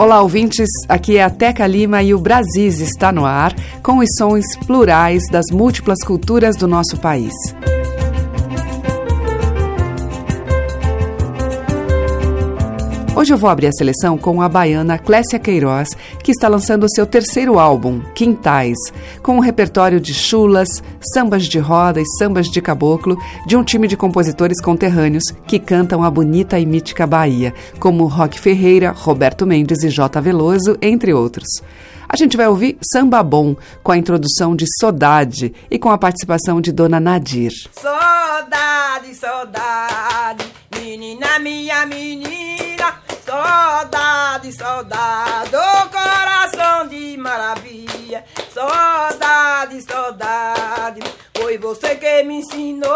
Olá, ouvintes. Aqui é a Teca Lima e o Brasis está no ar com os sons plurais das múltiplas culturas do nosso país. Hoje eu vou abrir a seleção com a baiana Clécia Queiroz, que está lançando seu terceiro álbum, Quintais, com um repertório de chulas, sambas de roda e sambas de caboclo de um time de compositores conterrâneos que cantam a bonita e mítica Bahia, como Roque Ferreira, Roberto Mendes e J. Veloso, entre outros. A gente vai ouvir Samba Bom, com a introdução de Saudade e com a participação de Dona Nadir. Saudade, saudade, menina minha menina, saudade, saudade, oh coração de maravilha, saudade, saudade, foi você que me ensinou,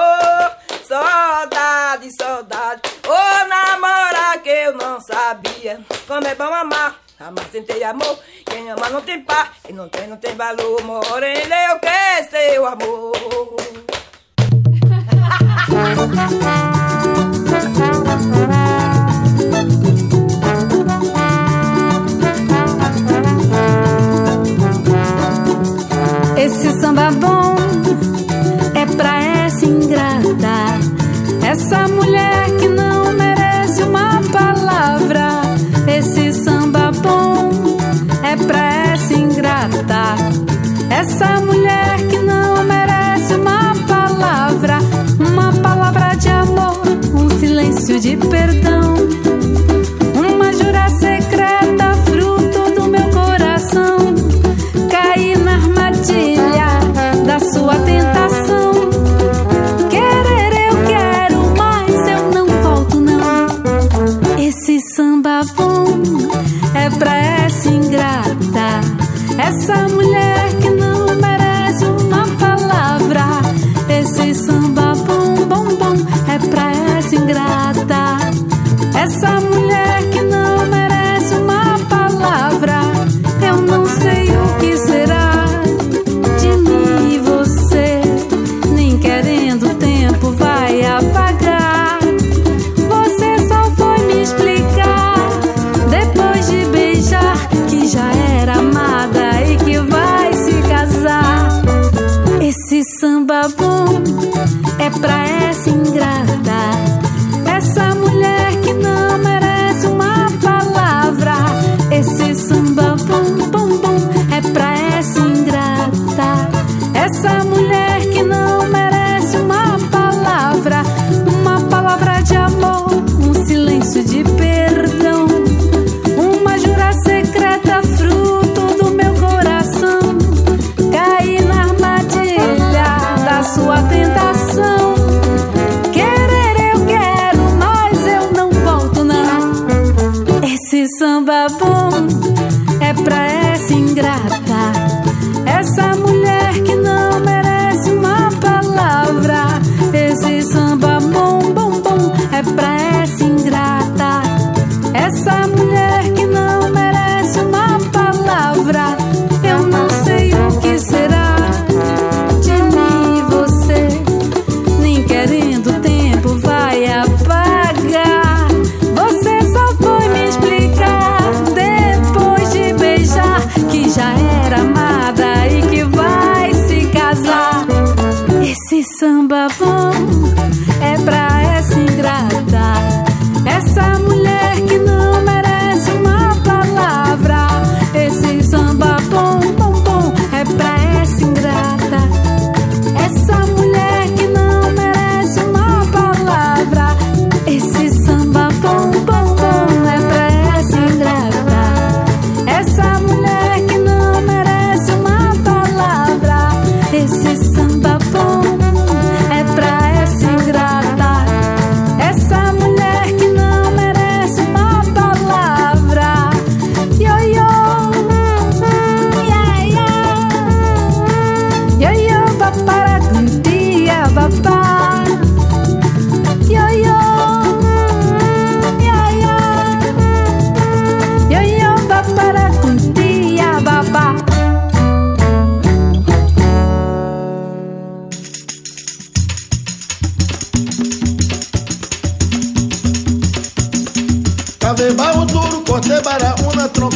saudade, saudade, oh namorar que eu não sabia, como é bom amar. Amar sem ter amor, quem ama não tem par, quem não tem não tem valor, morena eu quero seu amor. Esse samba bom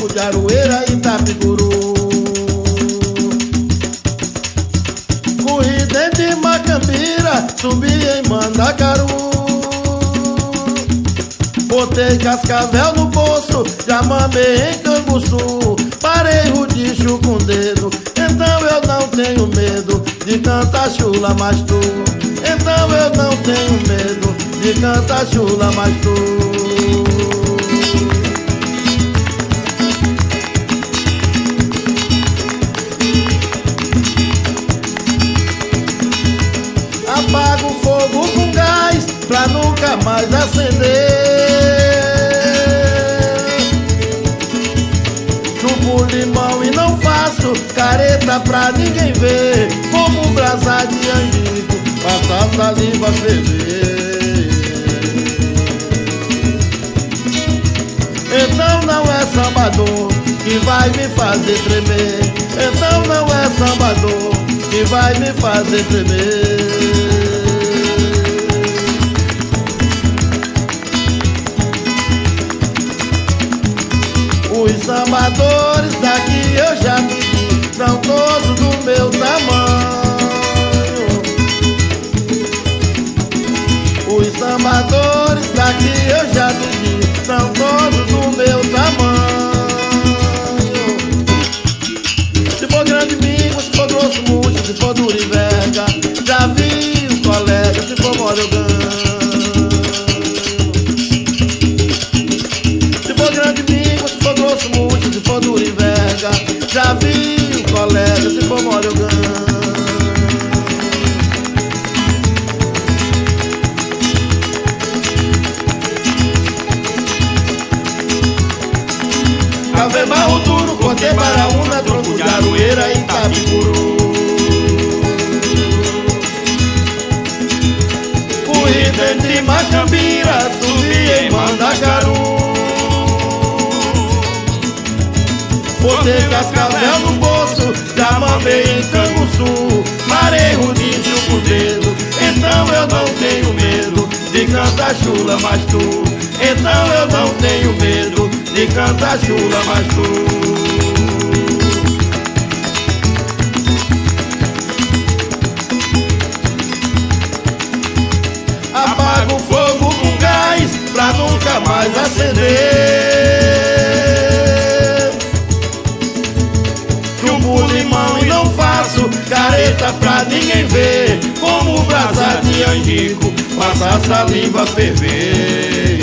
de Aroeira e Itapicuru. Corri dentro de Macambira, subi em Mandacaru. Botei cascavel no bolso, já mamei em Canguçu. Parei o dicho com dedo, então eu não tenho medo de cantar chula mais tu. Então eu não tenho medo de cantar chula mais tu. Fogo com gás pra nunca mais acender. Chupo limão e não faço careta pra ninguém ver. Como brasa de angico, passa saliva ferver. Então não é sambador que vai me fazer tremer. Então não é sambador que vai me fazer tremer. Sambadores daqui eu já vi, são todos do meu tamanho. Os sambadores daqui eu já vi, são todos do meu tamanho. Se for grande mingo, se for grosso muito, se for duro e verga, já vi o colega, se for mole eu ganho. E. Corri dentro de Macambira, subi em Mandacaru. Botei cascavel no bolso, já mamei em Canguçu. Marei com o dedo, então eu não tenho medo de cantar chula mais tu. Então eu não tenho medo de cantar chula mais tu. Pra nunca mais acender. Chumbo limão e não faço careta pra ninguém ver. Como brasa de angico, faça a saliva ferver.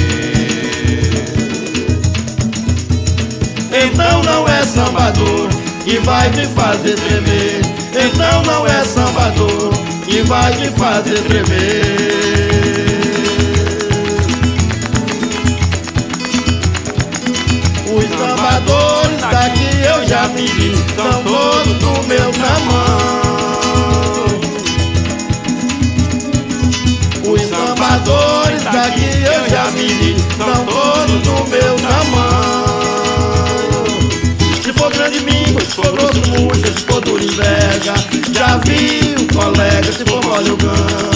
Então não é sambador que vai me fazer tremer. Então não é sambador que vai me fazer tremer. Já pedi, são todos do meu tamanho. Os sambadores daqui eu já pedi, são todos do meu tamanho. Se for grande mingo, se for grosso murcha, se for duro inveja, já vi o colega, se for mole ganho.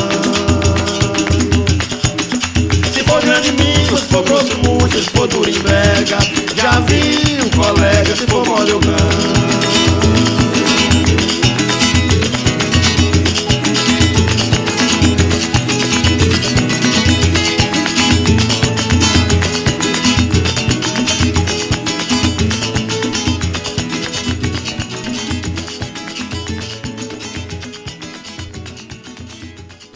Se for grande mingo, se for grosso murcha, se for duro inveja, já vi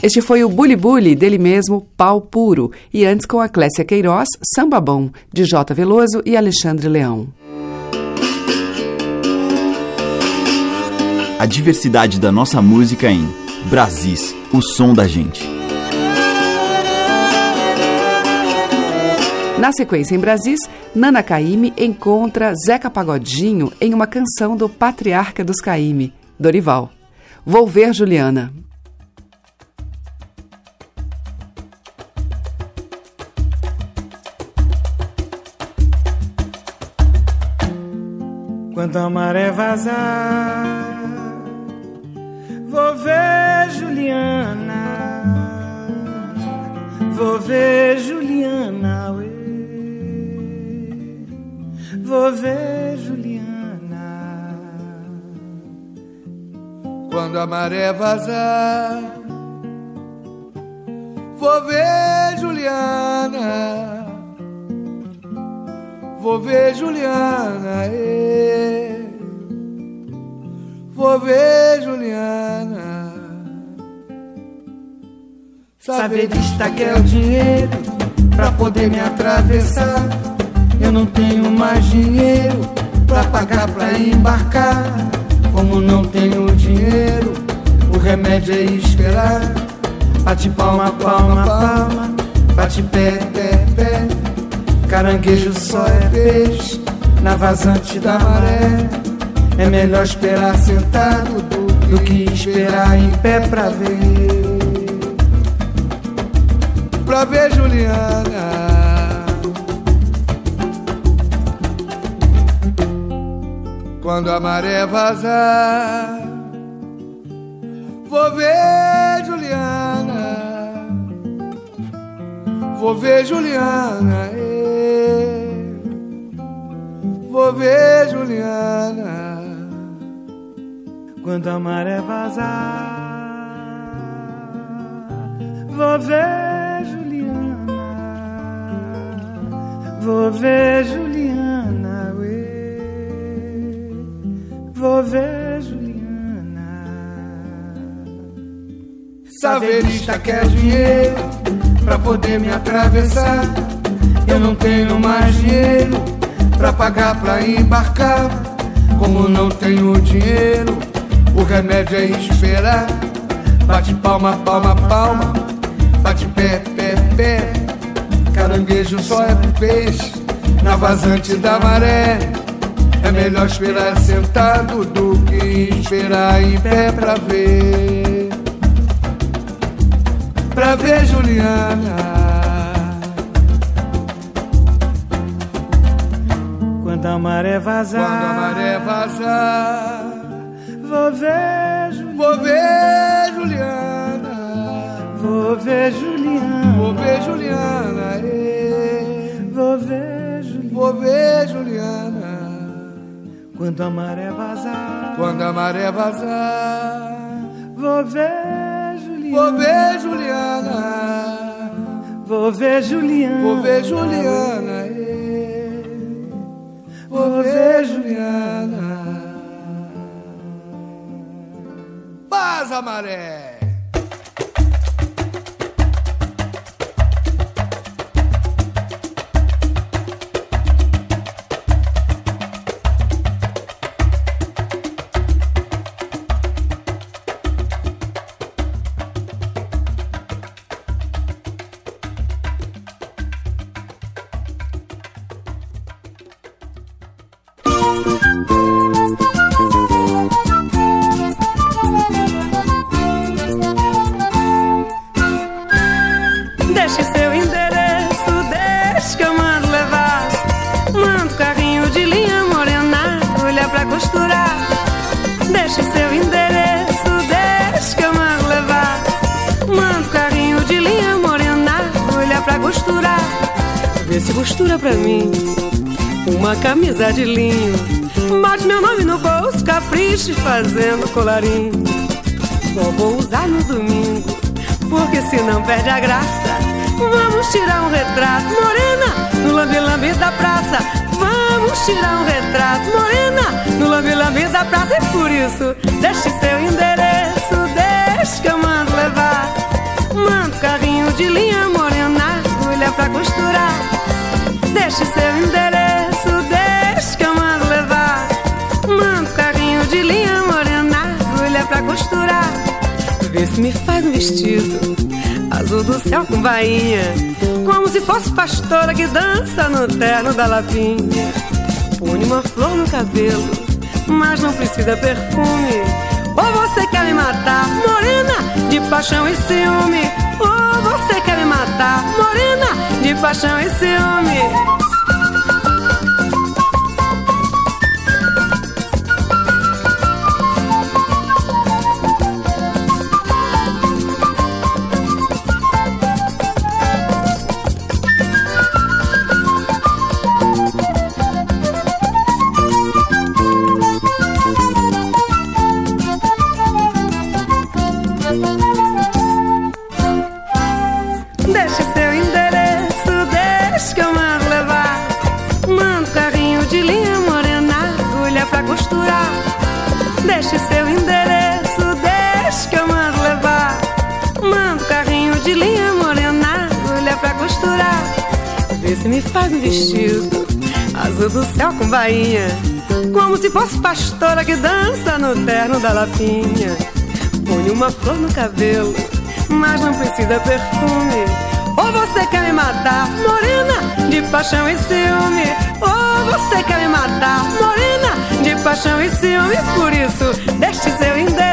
Este foi o Bully Bully, dele mesmo, Pau Puro, e antes com a Clécia Queiroz, Samba Bom, de J. Veloso e Alexandre Leão. A diversidade da nossa música em Brasis, o som da gente. Na sequência, em Brasis, Nana Caymmi encontra Zeca Pagodinho em uma canção do patriarca dos Caymmi, Dorival. Vou ver Juliana. Quando a maré vazar, ver Juliana, vou ver Juliana, uê. vou ver Juliana. Quando a maré vazar, vou ver Juliana, vou ver Juliana. Vou ver Juliana. Saberista quer o dinheiro pra poder me atravessar. Eu não tenho mais dinheiro pra pagar pra embarcar. Como não tenho dinheiro, o remédio é esperar. Bate palma, palma, palma, bate pé, pé, pé. Caranguejo só é peixe na vazante da maré. É melhor esperar sentado do, do que esperar em pé pra ver. Pra ver Juliana. quando a maré vazar. Vou ver Juliana, vou ver Juliana, eh. vou ver Juliana. Quando a maré vazar, vou ver vou ver Juliana, ué. vou ver Juliana. Saverista quer dinheiro pra poder me atravessar. Eu não tenho mais dinheiro pra pagar pra embarcar. Como não tenho dinheiro, o remédio é esperar. Bate palma, palma, palma, bate pé, pé, pé. Caranguejo só é peixe na vazante da maré. É melhor esperar sentado do que esperar em pé pra ver. Pra ver Juliana. Quando a maré vazar, Quando a maré vazar, vou ver Juliana, vou ver Juliana. vou ver Juliana, Vou ver Juliana. eh. vou ver Juliana. Vou ver Juliana. Quando a maré vazar, Quando a maré vazar, vou ver Juliana, vou ver Juliana. vou ver Juliana, Vou ver Juliana. eh. Vou ver Juliana. Vaza, maré. Uma camisa de linho. Bote meu nome no bolso, capriche fazendo colarinho. Só vou usar no domingo, porque senão perde a graça. Vamos tirar um retrato, morena, no lambe-lambe da praça. Vamos tirar um retrato, morena, no lambe-lambe da praça. E por isso, deixe seu endereço, deixe que eu mando levar. Mando carrinho de linha morena, agulha pra costurar. Deixe seu endereço, pra costurar. Vê se me faz um vestido azul do céu com bainha, como se fosse pastora que dança no terno da lapinha. Põe uma flor no cabelo, mas não precisa perfume. Ou você quer me matar, morena, de paixão e ciúme. Ou você quer me matar, morena, de paixão e ciúme. Me faz um vestido azul do céu com bainha. Como se fosse pastora que dança no terno da lapinha. Põe uma flor no cabelo, mas não precisa perfume. Ou você quer me matar, morena, de paixão e ciúme. Ou você quer me matar, morena, de paixão e ciúme. Por isso, deixe seu endereço,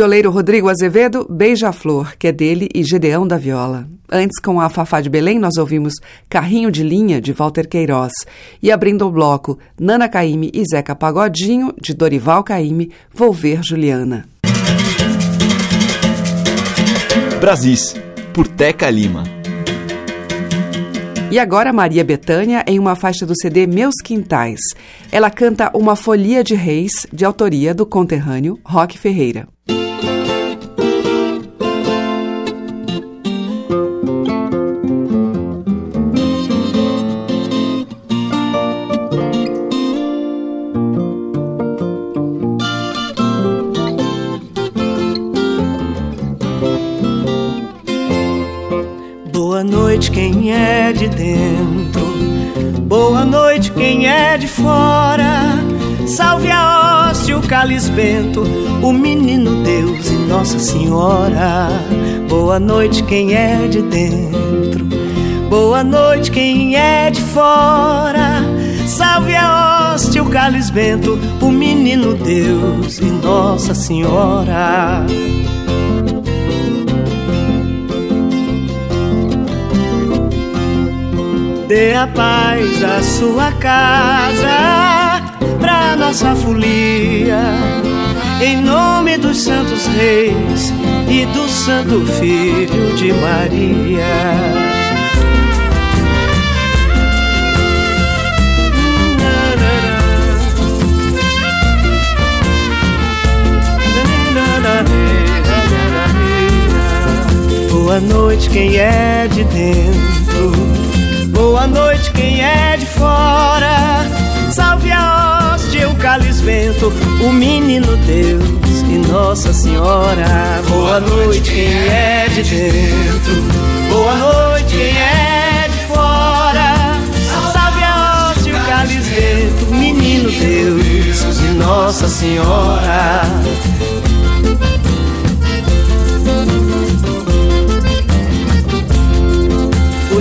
violeiro Rodrigo Azevedo, Beija-Flor, que é dele e Gedeão da Viola. Antes, com a Fafá de Belém, nós ouvimos Carrinho de Linha, de Walter Queiroz. E abrindo o bloco, Nana Caime e Zeca Pagodinho, de Dorival Caime, Vou Ver Juliana. Brasis, por Teca Lima. E agora Maria Bethânia em uma faixa do CD Meus Quintais. Ela canta Uma Folia de Reis, de autoria do conterrâneo Roque Ferreira. De fora. Salve a hóstia, o calisbento, o menino Deus e Nossa Senhora. Boa noite, quem é de dentro. Boa noite, quem é de fora. Salve a hóstia, o calisbento, o menino Deus e Nossa Senhora. Dê a paz à sua casa, pra nossa folia, em nome dos santos reis e do santo filho de Maria. Boa noite, quem é de dentro. Boa noite, quem é de fora. Salve a hóstia, o calisbento, o menino Deus e Nossa Senhora. Boa noite, quem é de dentro. Boa noite, quem é de fora. Salve a hóstia, o calisbento, o menino menino Deus e Nossa Senhora.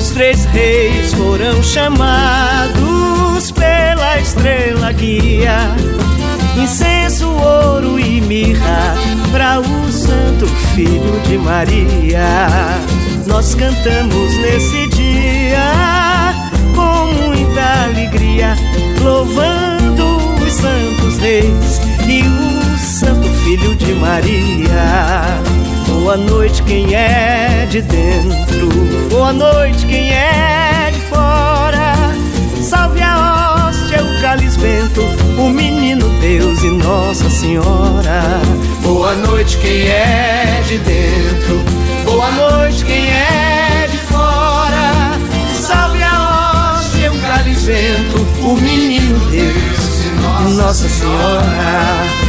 Os três reis foram chamados pela estrela guia. Incenso, ouro e mirra para o Santo Filho de Maria. Nós cantamos nesse dia com muita alegria, louvando os santos reis e o Santo Filho de Maria. Boa noite, quem é de dentro. Boa noite, quem é de fora. Salve a hóstia, o cálice bento, o menino Deus e Nossa Senhora. Boa noite, quem é de dentro. Boa noite, quem é de fora. Salve a hóstia, o cálice bento, o menino Deus e Nossa Senhora.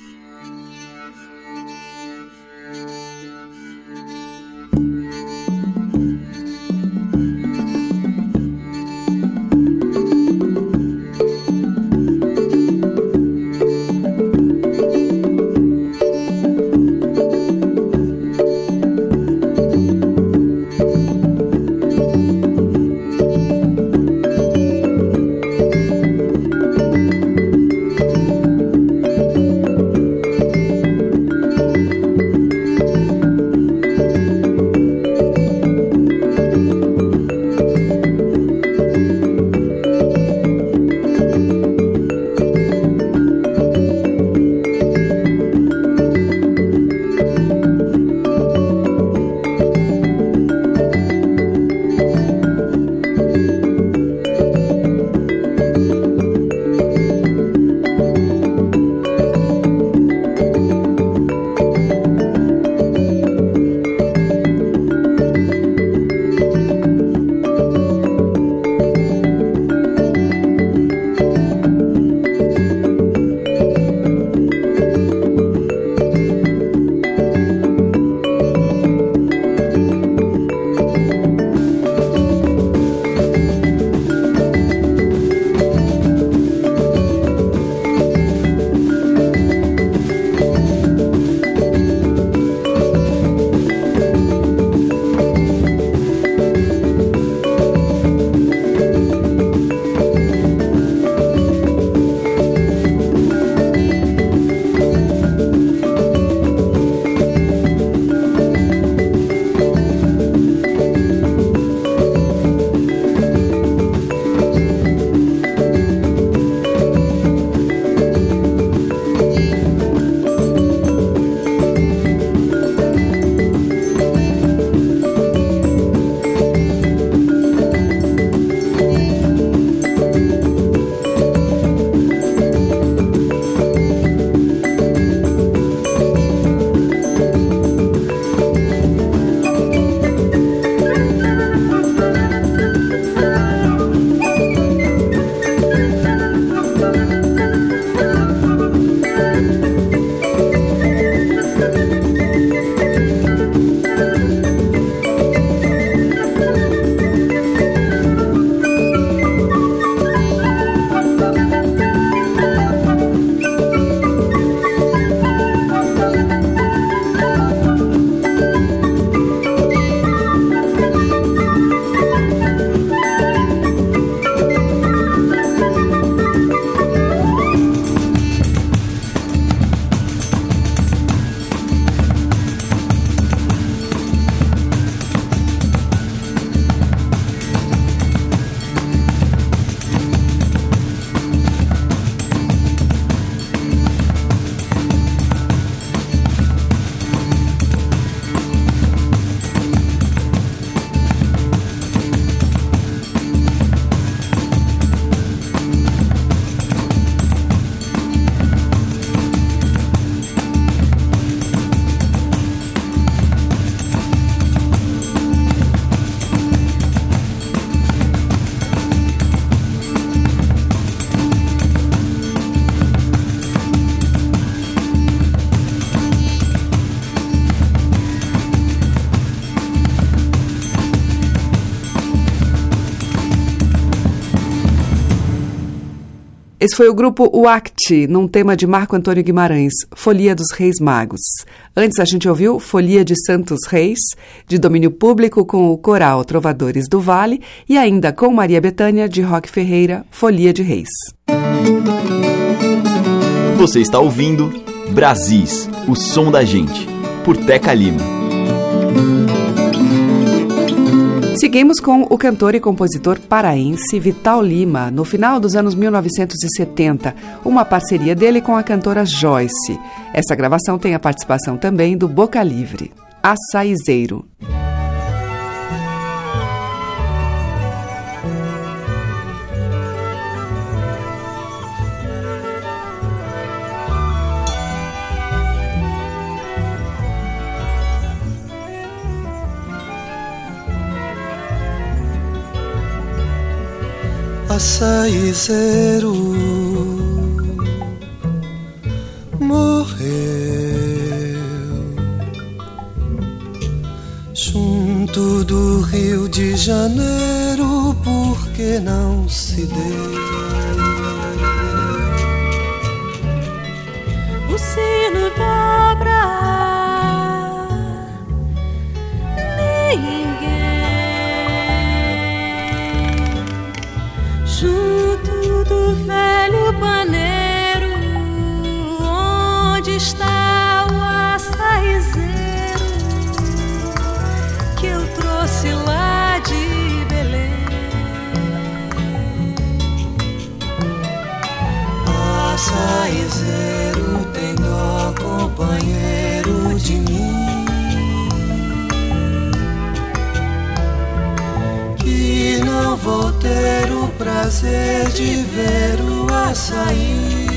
Esse foi o grupo UACT, num tema de Marco Antônio Guimarães, Folia dos Reis Magos. Antes a gente ouviu Folia de Santos Reis, de domínio público com o coral Trovadores do Vale e ainda com Maria Betânia de Roque Ferreira, Folia de Reis. Você está ouvindo Brasis, o som da gente, por Teca Lima. Seguimos com o cantor e compositor paraense Vital Lima, no final dos anos 1970, uma parceria dele com a cantora Joyce. Essa gravação tem a participação também do Boca Livre. Açaizeiro. Açaizeiro morreu junto do Rio de Janeiro, porque não se deu. O sino dobra, ninguém. Prazer de ver o açaí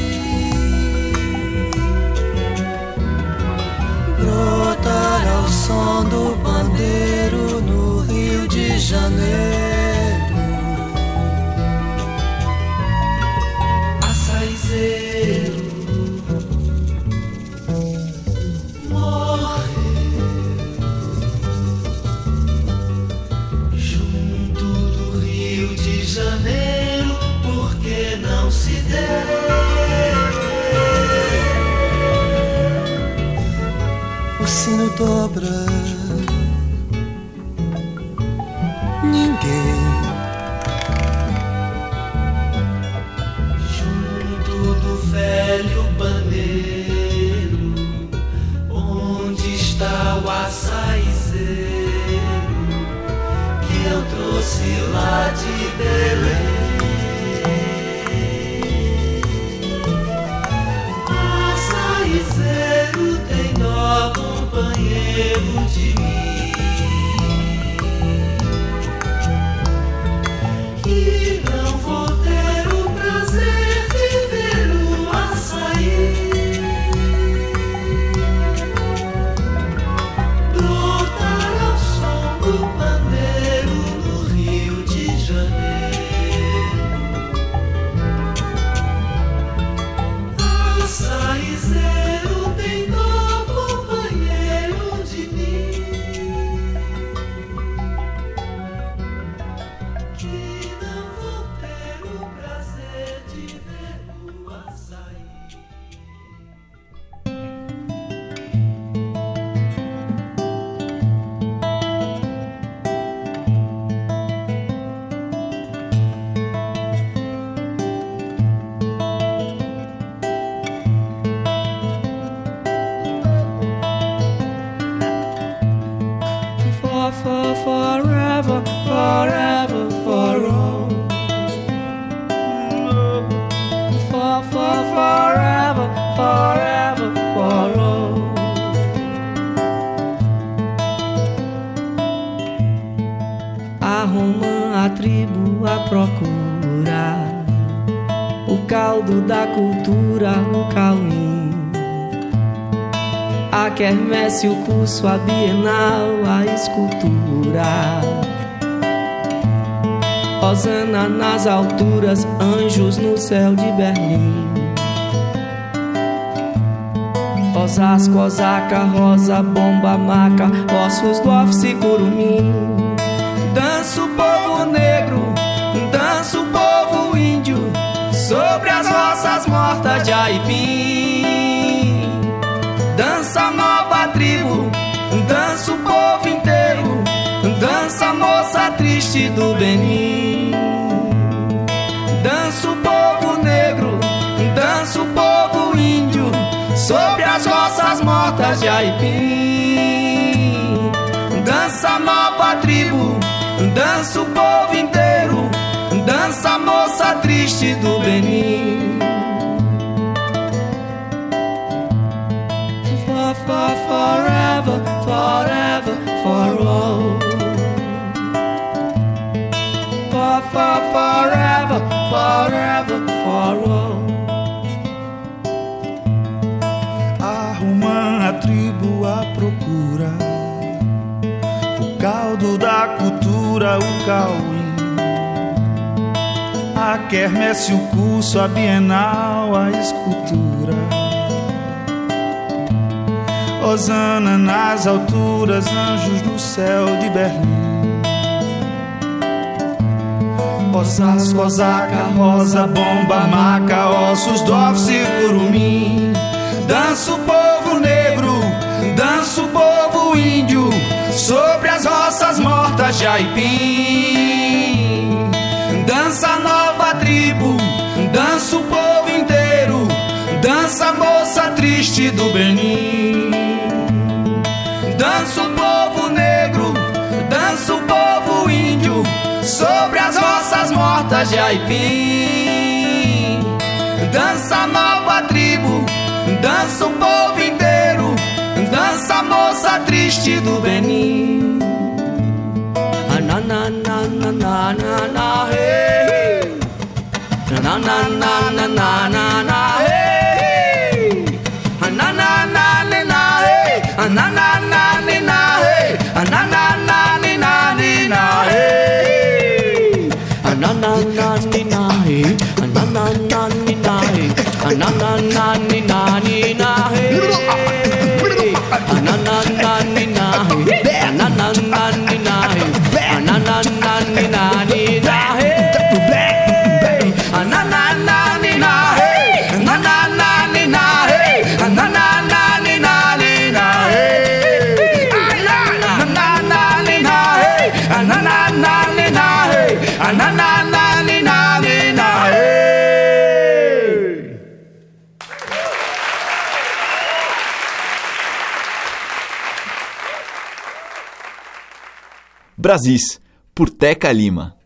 brotar ao som do bandeiro no Rio de Janeiro. O açaizeiro que eu trouxe lá de Belém. Açaizeiro tem dó companheiro de mim quermesse, o curso, a bienal, a escultura. Osana nas alturas, anjos no céu de Berlim. Osasco, Osaka, Rosa, Bomba, Maca, ossos do office curumim. Dança o povo negro, dança o povo índio, sobre as rodas mortas de Aipim. Dança nova dança o povo inteiro, dança moça triste do Benin. Dança o povo negro, dança o povo índio, sobre as roças mortas de Aipim. Dança nova tribo, dança o povo inteiro, dança moça triste do Benin. For, for, forever, forever, for all. For, for, forever, forever, for all. Arruma a tribo à procura o caldo da cultura, o cauim. A quermesse, o curso, a bienal, a escultura. Osana nas alturas, anjos no céu de Berlim. Osasco, Osaka, rosa, bomba, maca, ossos do office, curumim. Dança o povo negro, dança o povo índio, sobre as roças mortas de Aipim. Dança a nova tribo, dança o povo inteiro, dança a moça triste do Benin. Dança o povo negro, dança o povo índio, sobre as roças mortas de Aipim. Dança a nova tribo, dança o povo inteiro, dança a moça triste do Benin. Na na na na na na na hey. Na na na na na na na na na. Na na na Brasis, por Teca Lima.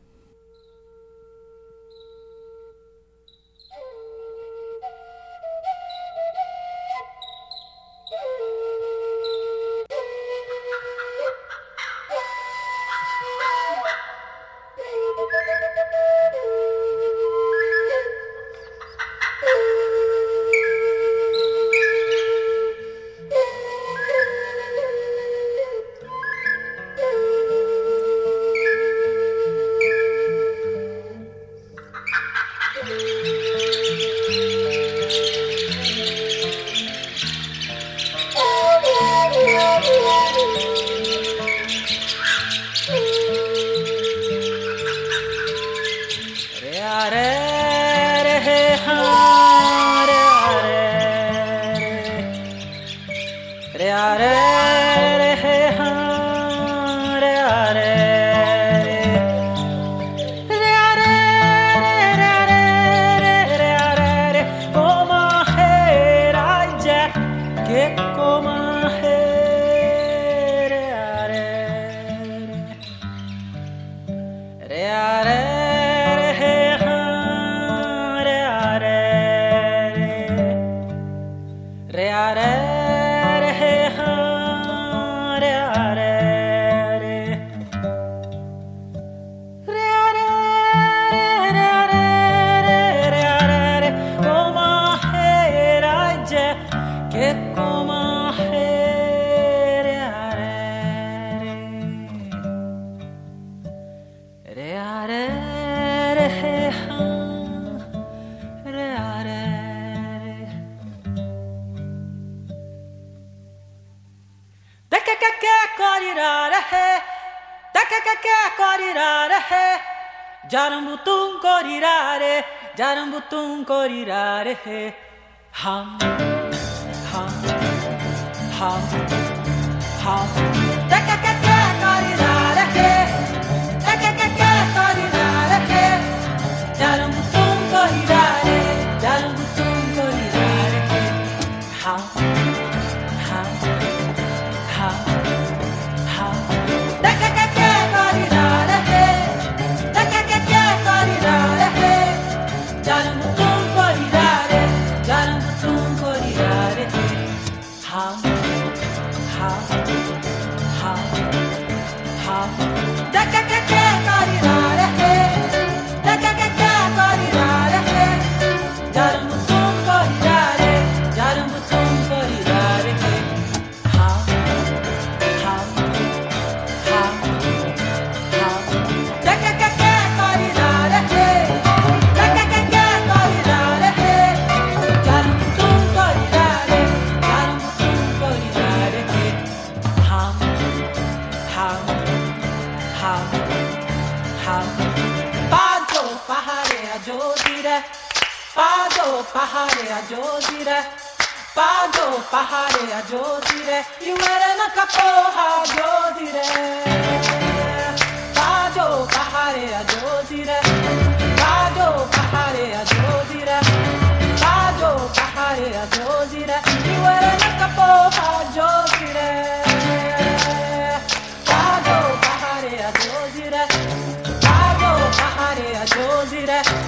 কে কে কে করিরা রে জারম্বু তুম করিরা রে জারম্বু তুম করিরা রে হাম হাম হাম হাম pahare a giosire Pado pahare a giosire Iuere na capoha a giosire Pado pahare a giosire Pado pahare a giosire Pado pahare a giosire Iuere na capoha a giosire Pado pahare a giosire Pado pahare a giosire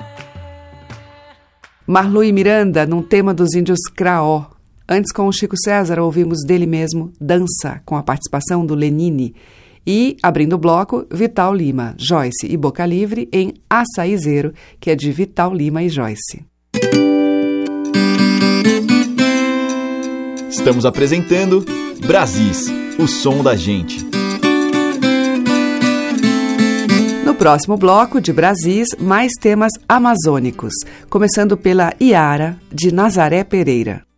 iwere na kapoha jodire. Pajo pahare a jodire, pajo pahare a jodire, pajo pahare a jodire, iwere na kapoha jodire. Marlu e Miranda, num tema dos índios Craó. Antes, com o Chico César, ouvimos dele mesmo Dança, com a participação do Lenine. E, abrindo o bloco, Vital Lima, Joyce e Boca Livre em Açaizeiro, que é de Vital Lima e Joyce. Estamos apresentando Brasis, o som da gente. Próximo bloco de Brasis, mais temas amazônicos, começando pela Iara, de Nazaré Pereira.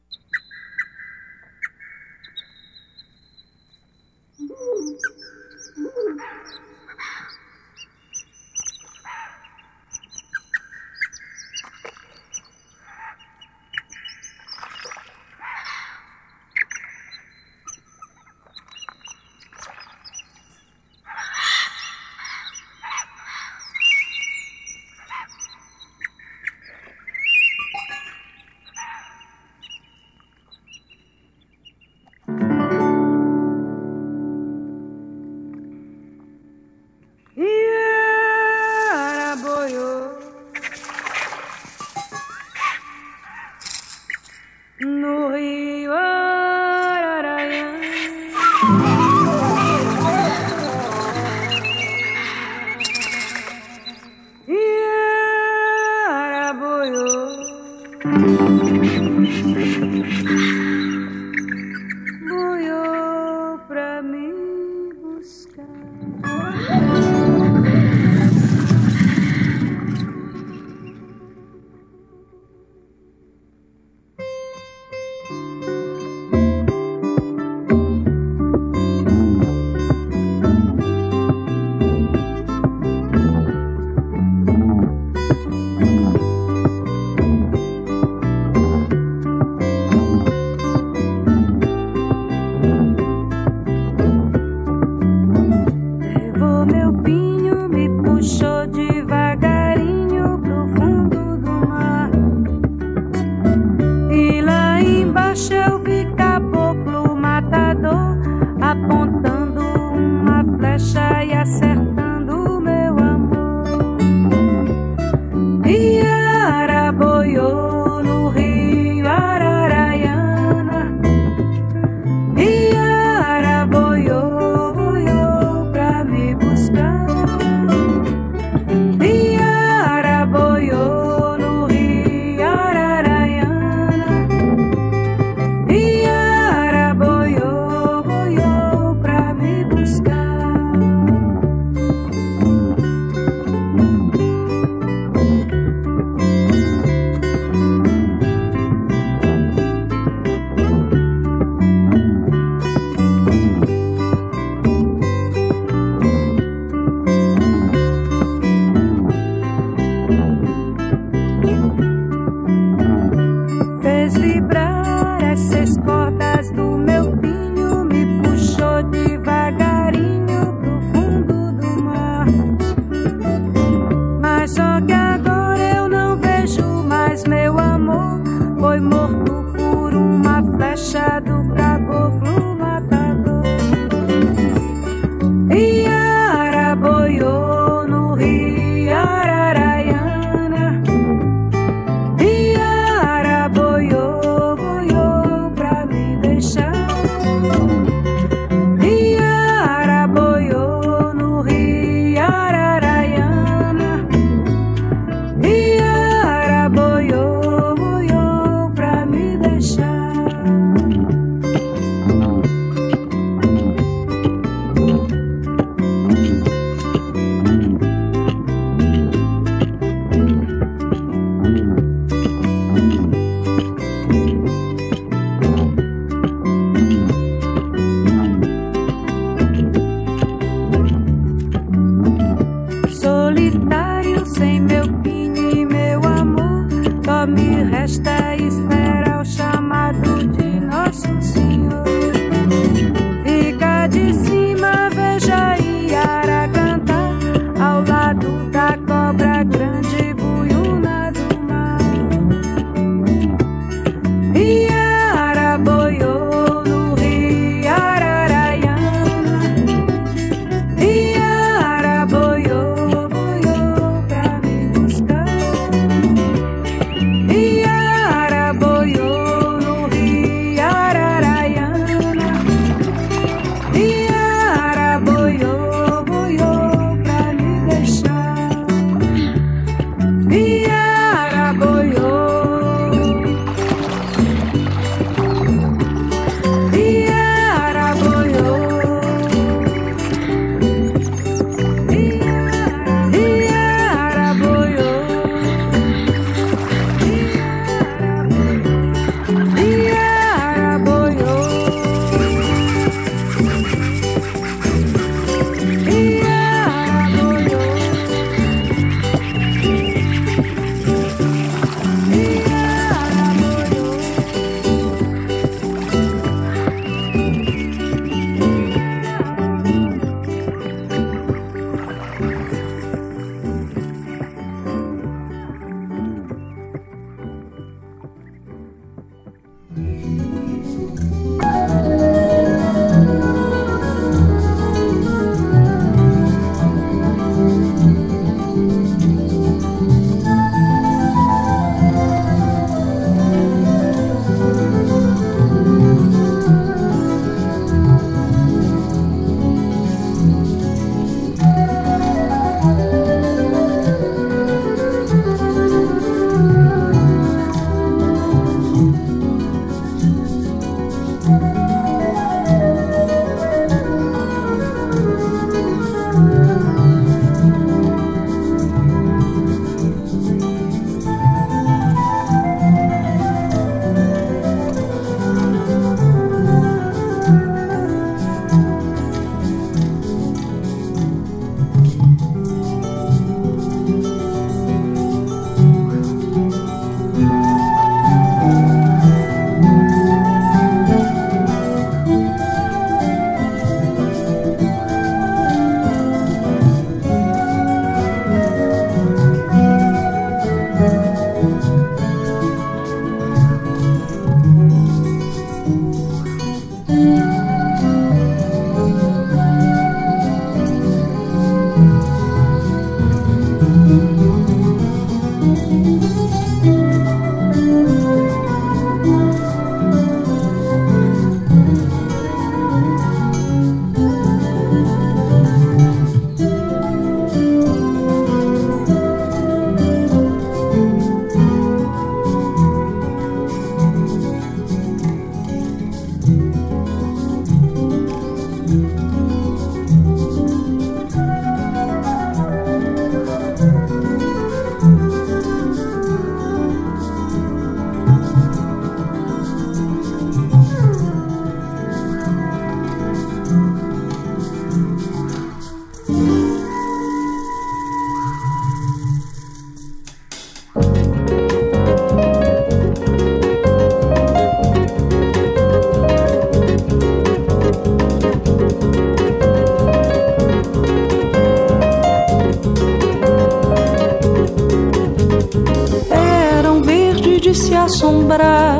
Assombrar.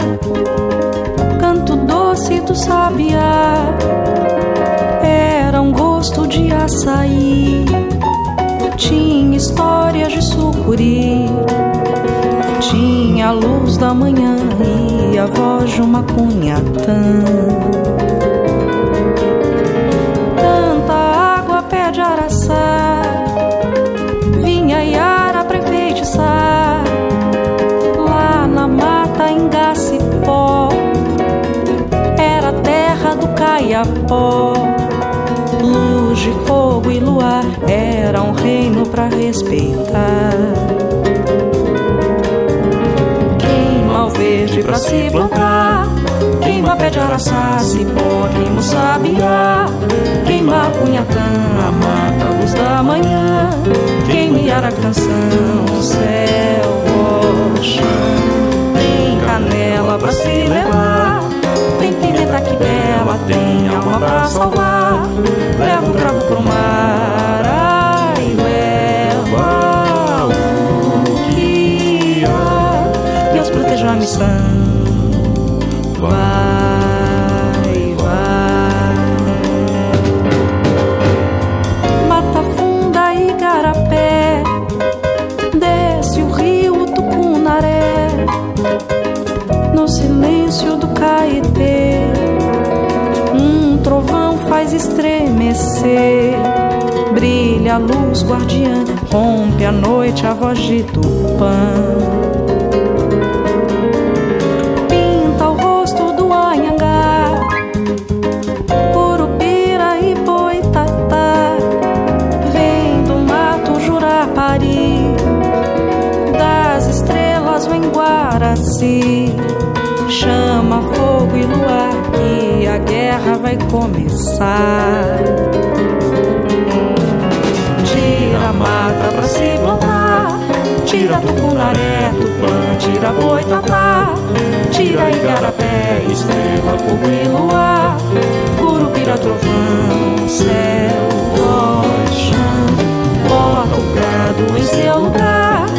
Canto doce do sabiá era um gosto de açaí. Tinha histórias de sucuri. Tinha a luz da manhã e a voz de uma cunhatã. Reino pra respeitar. Queima o verde pra se plantar. Queima pé de araçá, cipó, queima o sabiá. Queima a cunhatã, a mata, luz da manhã. Queima a canção, céu, voz, chão. Tem canela pra se levar. Tem pimenta que bela, tem alma pra salvar. Leva o cravo pro mar, missão. Vai, vai. Mata funda e garapé. Desce o rio Tucunaré. No silêncio do Caetê. Um trovão faz estremecer. Brilha a luz guardiã. Rompe a noite a voz de Tupã. Chama fogo e luar Que a guerra vai começar. Tira a mata pra se plantar Tira tucunaré, tupã, tira boitatá Tira igarapé, estrela, fogo e luar Curupira, trovão, céu, chão Bota o gado em seu lugar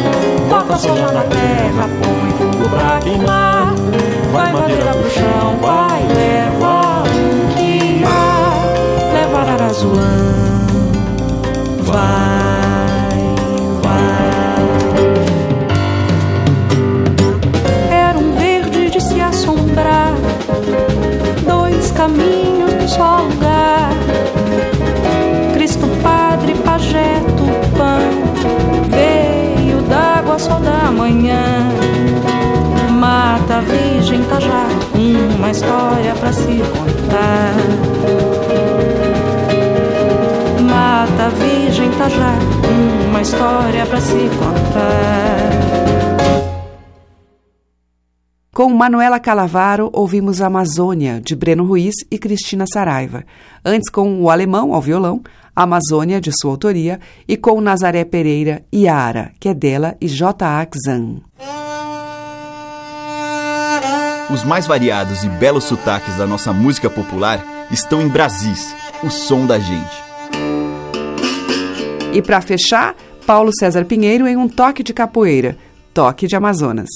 Bota soja na terra, põe fogo pra queimar. Vai madeira pro chão, vai, leva o que há. Leva ararazulã Vai, só da manhã. Mata, Virgem, Tajá Uma história pra se contar. Mata, Virgem, Tajá Uma história pra se contar Com Manuela Calavaro, ouvimos Amazônia, de Breno Ruiz e Cristina Saraiva. Antes, com o alemão ao violão, Amazônia, de sua autoria, e com Nazaré Pereira, Iara, que é dela, e J.A. Xan. Os mais variados e belos sotaques da nossa música popular estão em Brasis, o som da gente. E para fechar, Paulo César Pinheiro em um toque de capoeira, toque de Amazonas.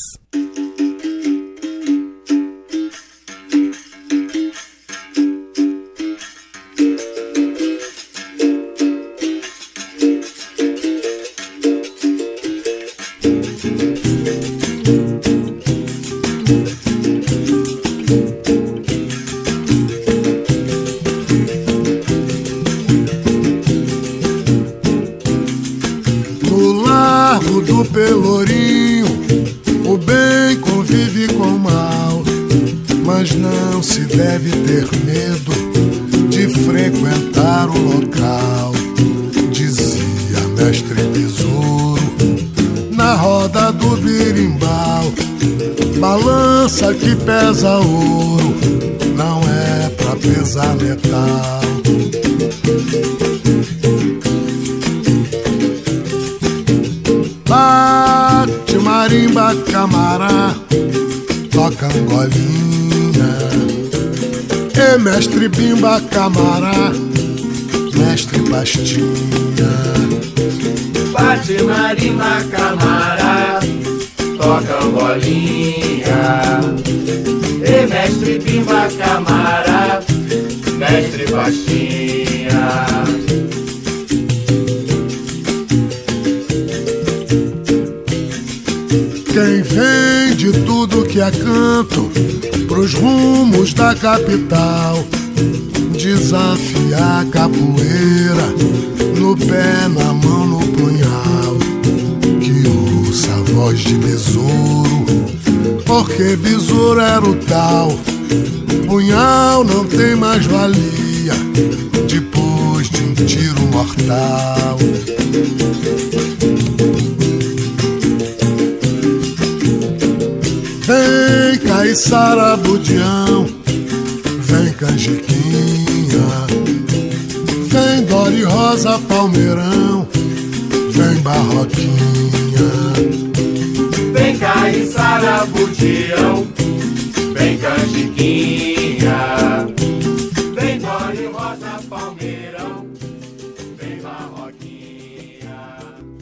Mestre Bimba Camara, mestre Bastinha. Quem vem de tudo que é canto pros rumos da capital, desafiar capoeira no pé, na mão, no punhal. Que ouça a voz de besouro, porque besouro era o tal. Punhal não tem mais valia depois de um tiro mortal. Vem Caiçara Budião, vem Canjiquinha, vem Dori Rosa Palmeirão, vem Barroquinha. Vem vem Rosa Palmeirão, vem.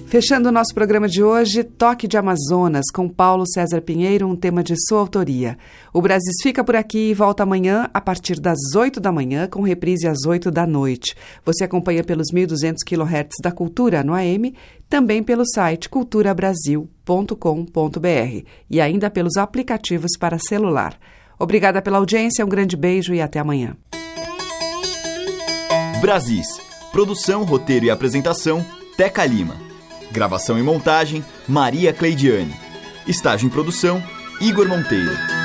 Fechando o nosso programa de hoje, Toque de Amazonas, com Paulo César Pinheiro, um tema de sua autoria. O Brasis fica por aqui e volta amanhã a partir das 8 da manhã, com reprise às 8 da noite. Você acompanha pelos 1.200 kHz da Cultura no AM, também pelo site culturabrasil.com.br e ainda pelos aplicativos para celular. Obrigada pela audiência, um grande beijo e até amanhã. Brasis. Produção, roteiro e apresentação, Teca Lima. Gravação e montagem, Maria Cleidiane. Estágio em produção, Igor Monteiro.